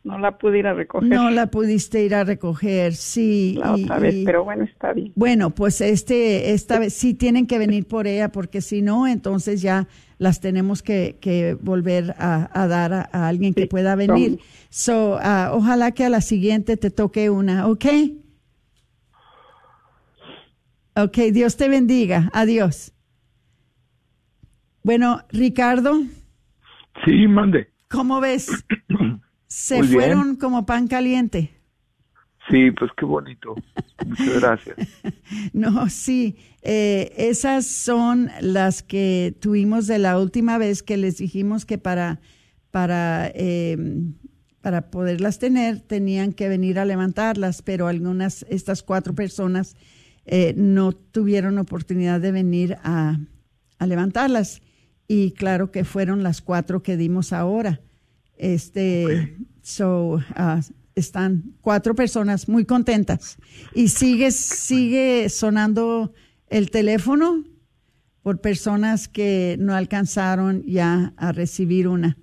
no la pude ir a recoger. No la pudiste ir a recoger, sí. La y- otra vez, y- pero bueno, está bien. Bueno, pues este, esta vez sí tienen que venir por ella, porque si no, entonces ya las tenemos que, que volver a, a dar a, a alguien que pueda venir. So, ah, ojalá que a la siguiente te toque una, ¿ok? Ok, Dios te bendiga. Adiós. Bueno, Ricardo, Sí, mande. ¿cómo ves? *clears throat* Se Muy bien. fueron como pan caliente. Sí, pues qué bonito. Muchas gracias. *laughs* No, sí, eh, esas son las que tuvimos de la última vez que les dijimos que para, para, eh, para poderlas tener tenían que venir a levantarlas, pero algunas, estas cuatro personas eh, no tuvieron oportunidad de venir a, a levantarlas. Y claro que fueron las cuatro que dimos ahora. Este, so, ah, están cuatro personas muy contentas. Y sigue, sigue sonando el teléfono por personas que no alcanzaron ya a recibir una.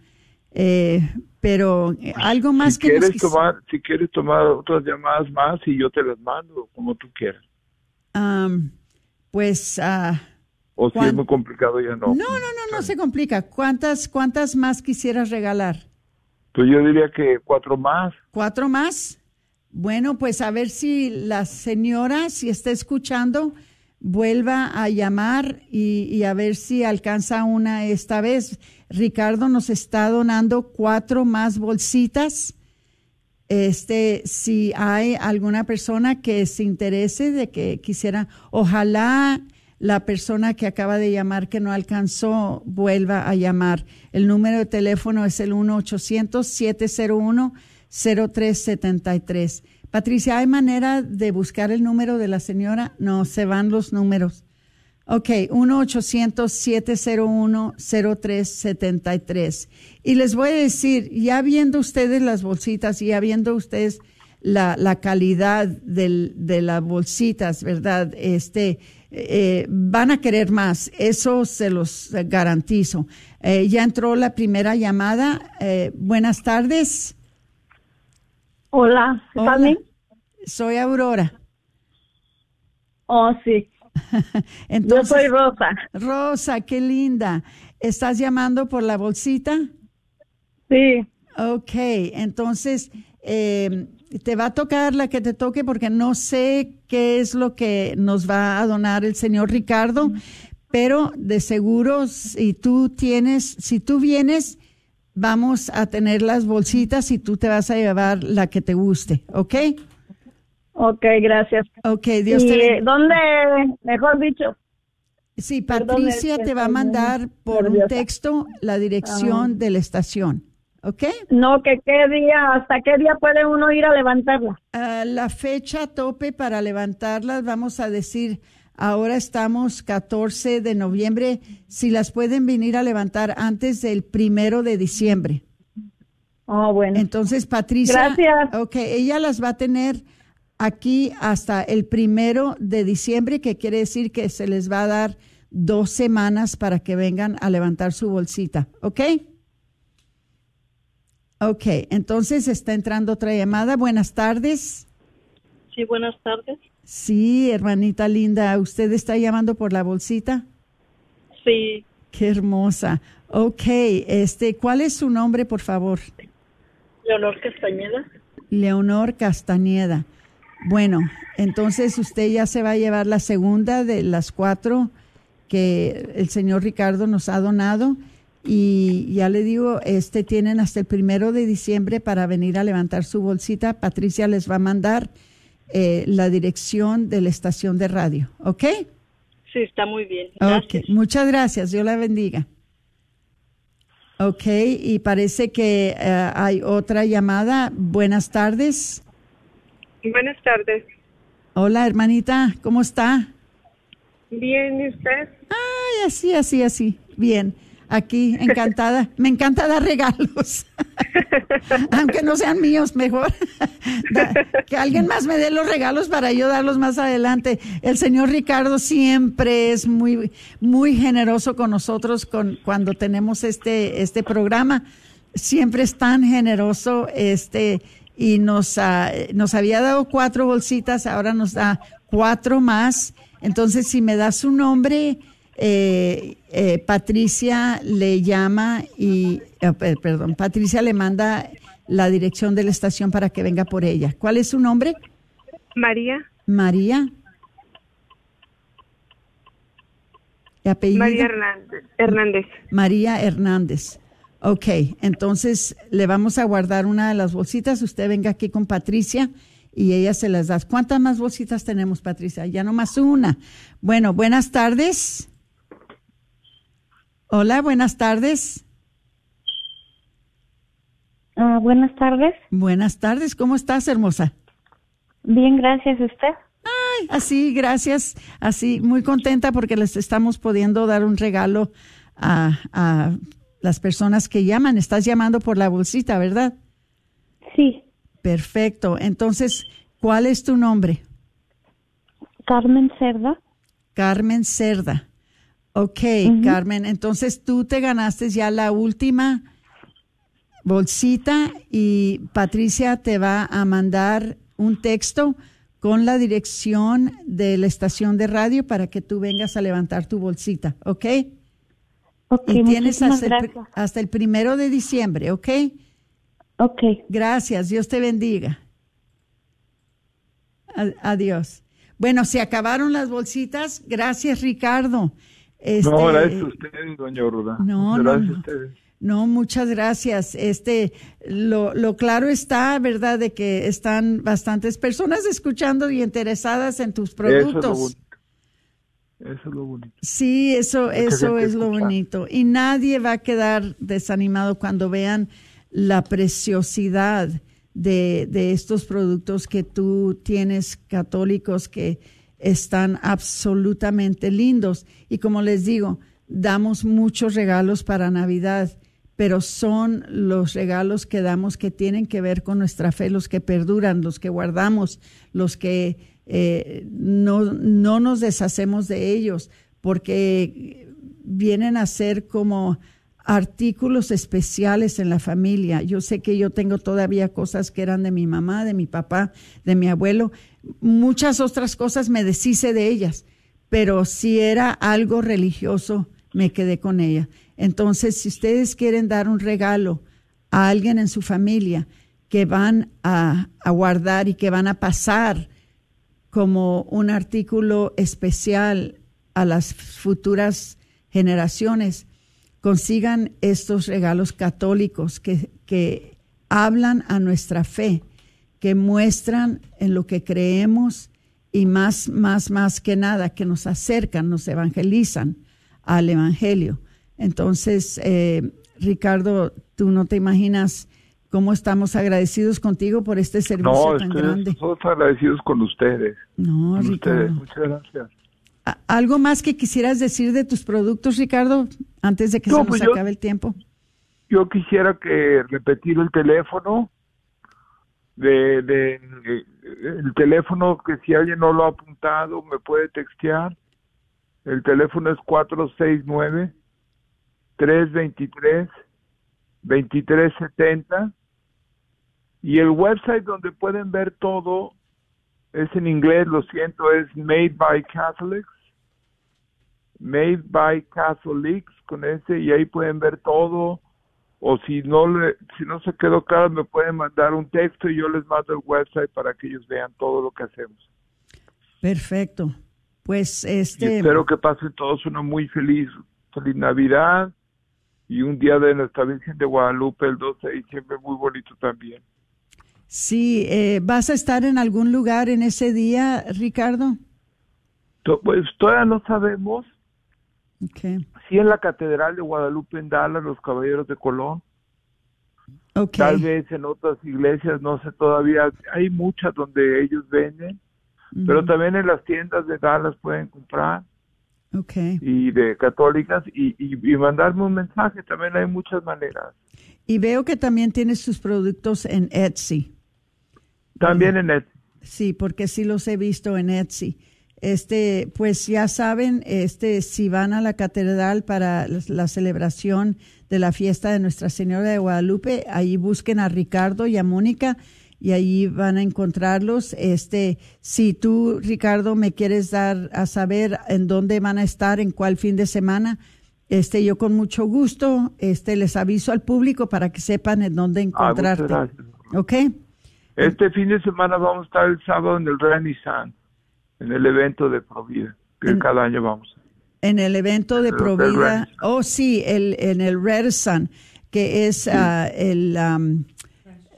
Eh, pero algo más si que quieres tomar, si quieres tomar otras llamadas más y yo te las mando como tú quieras. Am, pues ah, O si ¿Cuán- es muy complicado ya no. no, no, no, no se complica. ¿Cuántas, cuántas más quisieras regalar? Pues yo diría que cuatro más. ¿Cuatro más? Bueno, pues a ver si la señora, si está escuchando, vuelva a llamar y, y a ver si alcanza una esta vez. Ricardo nos está donando cuatro más bolsitas. Este, si hay alguna persona que se interese de que quisiera, ojalá la persona que acaba de llamar que no alcanzó vuelva a llamar. El número de teléfono es el 1-800-701-0373. Patricia, ¿hay manera de buscar el número de la señora? No, se van los números. Ok, 1-800-701-0373. Y les voy a decir, ya viendo ustedes las bolsitas y ya viendo ustedes la, calidad de las bolsitas, ¿verdad? Este, eh, van a querer más, eso se los garantizo. Eh, ya entró la primera llamada. Eh, buenas tardes. Hola, ¿estás bien? Soy Aurora. Oh, sí. Entonces, *laughs* Yo soy Rosa. Rosa, qué linda. ¿Estás llamando por la bolsita? Sí. Ok, entonces eh, te va a tocar la que te toque porque no sé qué es lo que nos va a donar el señor Ricardo, pero de seguro si tú tienes, si tú vienes, vamos a tener las bolsitas y tú te vas a llevar la que te guste, ¿ok? Ok, gracias. Ok, Dios ¿Y te bendiga. dónde, mejor dicho? Sí, Patricia te va a mandar por un texto la dirección de la estación, ¿ok? No, que qué día, hasta qué día puede uno ir a levantarla. La fecha tope para levantarlas, vamos a decir, ahora estamos 14 de noviembre, si las pueden venir a levantar antes del primero de diciembre. Oh, bueno. Entonces, Patricia, Gracias. ok, ella las va a tener aquí hasta el primero de diciembre, que quiere decir que se les va a dar dos semanas para que vengan a levantar su bolsita, ¿ok? Ok, entonces está entrando otra llamada. Buenas tardes. Sí, buenas tardes. Sí, hermanita linda, ¿usted está llamando por la bolsita? Sí, Qué hermosa. Ok, este, ¿cuál es su nombre, por favor? Leonor Castañeda. Leonor Castañeda. Bueno, entonces usted ya se va a llevar la segunda de las cuatro que el señor Ricardo nos ha donado Y ya le digo, este tienen hasta el primero de diciembre para venir a levantar su bolsita. Patricia les va a mandar eh, la dirección de la estación de radio, ¿ok? Sí, está muy bien. Ok, muchas gracias. Dios la bendiga. Ok, y parece que eh, hay otra llamada. Buenas tardes. Buenas tardes. Hola, hermanita, ¿cómo está? Bien, ¿y usted? Ay, así, así, así. Bien. Aquí, encantada. Me encanta dar regalos. *laughs* Aunque no sean míos, mejor. *laughs* Da- que alguien más me dé los regalos para yo darlos más adelante. El señor Ricardo siempre es muy, muy generoso con nosotros con, cuando tenemos este, este programa. Siempre es tan generoso, este, y nos, ah, nos había dado cuatro bolsitas, ahora nos da cuatro más. Entonces, si me das su nombre, eh, eh, Patricia le llama y, eh, per- perdón, Patricia le manda la dirección de la estación para que venga por ella. ¿Cuál es su nombre? María. María. ¿Y apellido? María Hernández. Hernández. María Hernández. Ok, entonces le vamos a guardar una de las bolsitas. Usted venga aquí con Patricia y ella se las da. ¿Cuántas más bolsitas tenemos, Patricia? Ya nomás una. Bueno, buenas tardes. Hola, buenas tardes. Ah, buenas tardes. Buenas tardes, ¿cómo estás, hermosa? Bien, gracias. ¿Usted? Ay, así, gracias. Así, muy contenta porque les estamos pudiendo dar un regalo a, a las personas que llaman. Estás llamando por la bolsita, ¿verdad? Sí. Perfecto. Entonces, ¿cuál es tu nombre? Carmen Cerda. Carmen Cerda. Ok, Carmen. Entonces, tú te ganaste ya la última bolsita y Patricia te va a mandar un texto con la dirección de la estación de radio para que tú vengas a levantar tu bolsita, ¿ok? Ok, y tienes hasta el, hasta el primero de diciembre, ¿ok? Ok. Gracias, Dios te bendiga. Adiós. Bueno, se acabaron las bolsitas. Gracias, Ricardo. Este, No, gracias a ustedes, doña Ruda. No, no, gracias no. a ustedes. No, muchas gracias. Este, lo, lo claro está, ¿verdad?, de que están bastantes personas escuchando y interesadas en tus Eso es lo productos. bonito. Eso es lo bonito. Sí, eso, eso es lo bonito. Y nadie va a quedar desanimado cuando vean la preciosidad de, de estos productos que tú tienes católicos que están absolutamente lindos. Y como les digo, damos muchos regalos para Navidad, pero son los regalos que damos que tienen que ver con nuestra fe, los que perduran, los que guardamos, los que eh, no, no nos deshacemos de ellos, porque vienen a ser como artículos especiales en la familia. Yo sé que yo tengo todavía cosas que eran de mi mamá, de mi papá, de mi abuelo. Muchas otras cosas me deshice de ellas, pero si era algo religioso, me quedé con ella. Entonces, si ustedes quieren dar un regalo a alguien en su familia que van a, a guardar y que van a pasar como un artículo especial a las futuras generaciones, consigan estos regalos católicos que, que hablan a nuestra fe, que muestran en lo que creemos y más, más, más que nada, que nos acercan, nos evangelizan al Evangelio. Entonces, eh, Ricardo, tú no te imaginas cómo estamos agradecidos contigo por este servicio No, tan grande. nosotros agradecidos con ustedes. No, Con Ricardo. ustedes. Muchas gracias. ¿A- ¿Algo más que quisieras decir de tus productos, Ricardo, antes de que No, se nos pues yo- acabe el tiempo? Yo quisiera que repetir el teléfono de, de eh, el teléfono que si alguien no lo ha apuntado me puede textear. El teléfono es 469 323 2370 y el website donde pueden ver todo es en inglés, lo siento, es Made by Catholics. Made by Catholics con ese y ahí pueden ver todo o si no le, si no se quedó claro me pueden mandar un texto y yo les mando el website para que ellos vean todo lo que hacemos. Perfecto. Pues Y este espero que pasen todos una muy feliz feliz Navidad y un día de nuestra Virgen de Guadalupe el 12 de diciembre muy bonito también. Sí, eh, ¿vas a estar en algún lugar en ese día, Ricardo? Pues todavía no sabemos. Okay. Sí, en la Catedral de Guadalupe en Dallas, los Caballeros de Colón. Okay. Tal vez en otras iglesias, no sé todavía. Hay muchas donde ellos venden, pero también en las tiendas de Dallas pueden comprar. Okay. Y de católicas y, y, y mandarme un mensaje. También hay muchas maneras. Y veo que también tienes tus productos en Etsy. También en Etsy. Sí, porque sí los he visto en Etsy. Este, pues ya saben, este, si van a la catedral para la celebración de la fiesta de Nuestra Señora de Guadalupe, ahí busquen a Ricardo y a Mónica y ahí van a encontrarlos. Este, si tú, Ricardo, me quieres dar a saber en dónde van a estar, en cuál fin de semana, este, yo con mucho gusto, este, les aviso al público para que sepan en dónde encontrarte. Ah, ¿Ok? Este fin de semana vamos a estar el sábado en el Renaissance, en el evento de Provida, que En- cada año vamos. En el evento de El Provida, oh sí, el, en el Red Sun, que es ah, el, um,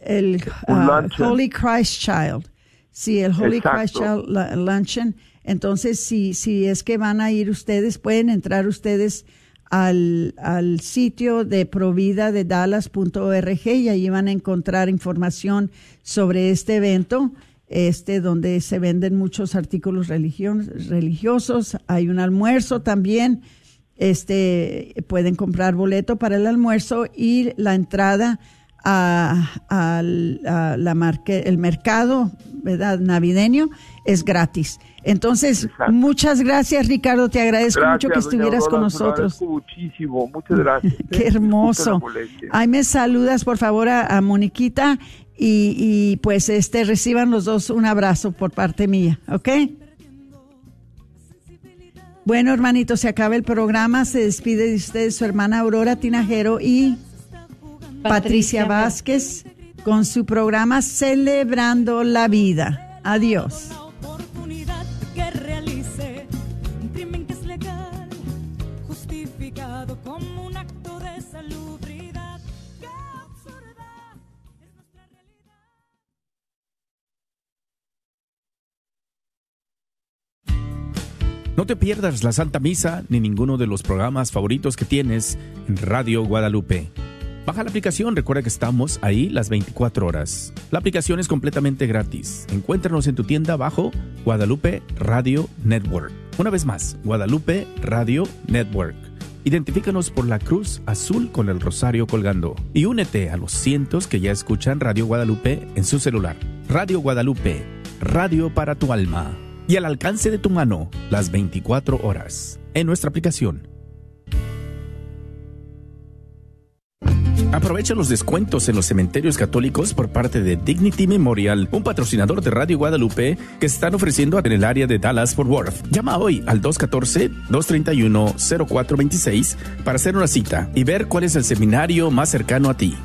el ah. Holy Christ Child. Sí, el Holy Exacto. Christ Child la- Luncheon. Entonces, si, si es que van a ir ustedes, pueden entrar ustedes al, al sitio de provida de dallas.org y allí van a encontrar información sobre este evento, este donde se venden muchos artículos religiosos, hay un almuerzo también, este pueden comprar boleto para el almuerzo y la entrada a, la marque- el mercado ¿verdad? navideño es gratis. Entonces, muchas gracias Ricardo, te agradezco mucho que estuvieras con nosotros. muchísimo, muchas gracias. *laughs* Qué hermoso. Ahí me saludas, por favor, a, a Moniquita y, y, pues este reciban los dos un abrazo por parte mía, ¿ok? Bueno, hermanito, se acaba el programa. Se despide de ustedes su hermana Aurora Tinajero y Patricia Vázquez con su programa Celebrando la Vida. Adiós. No te pierdas la Santa Misa ni ninguno de los programas favoritos que tienes en Radio Guadalupe. Baja la aplicación, recuerda que estamos ahí las 24 horas. La aplicación es completamente gratis. Encuéntranos en tu tienda bajo Guadalupe Radio Network. Una vez más, Guadalupe Radio Network. Identifícanos por la cruz azul con el rosario colgando y únete a los cientos que ya escuchan Radio Guadalupe en su celular. Radio Guadalupe, radio para tu alma y al alcance de tu mano las 24 horas en nuestra aplicación. Aprovecha los descuentos en los cementerios católicos por parte de Dignity Memorial, un patrocinador de Radio Guadalupe que están ofreciendo en el área de Dallas Fort Worth. Llama hoy al 214-231-0426 para hacer una cita y ver cuál es el seminario más cercano a ti.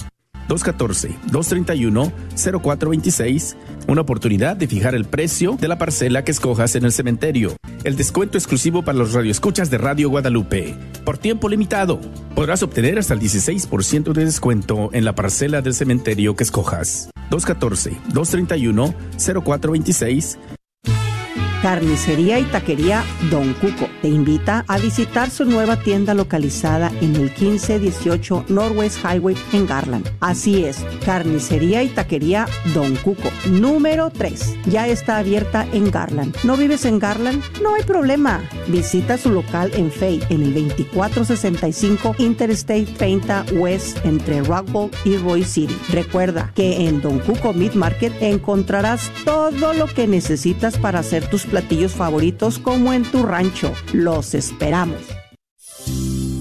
214-231-0426, una oportunidad de fijar el precio de la parcela que escojas en el cementerio. El descuento exclusivo para los radioescuchas de Radio Guadalupe. Por tiempo limitado, podrás obtener hasta el 16% de descuento en la parcela del cementerio que escojas. 214-231-0426 Carnicería y Taquería Don Cuco te invita a visitar su nueva tienda localizada en el 1518 Northwest Highway en Garland. Así es, Carnicería y Taquería Don Cuco, número 3. Ya está abierta en Garland. ¿No vives en Garland? No hay problema. Visita su local en Fay en el 2465 Interstate 30 West entre Rockville y Roy City. Recuerda que en Don Cuco Meat Market encontrarás todo lo que necesitas para hacer tus platillos favoritos como en tu rancho. Los esperamos.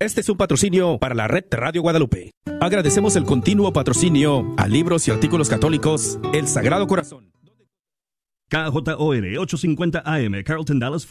Este es un patrocinio para la red Radio Guadalupe. Agradecemos el continuo patrocinio a libros y artículos católicos El Sagrado Corazón. KJOR 850 AM, Carlton Dallas Fort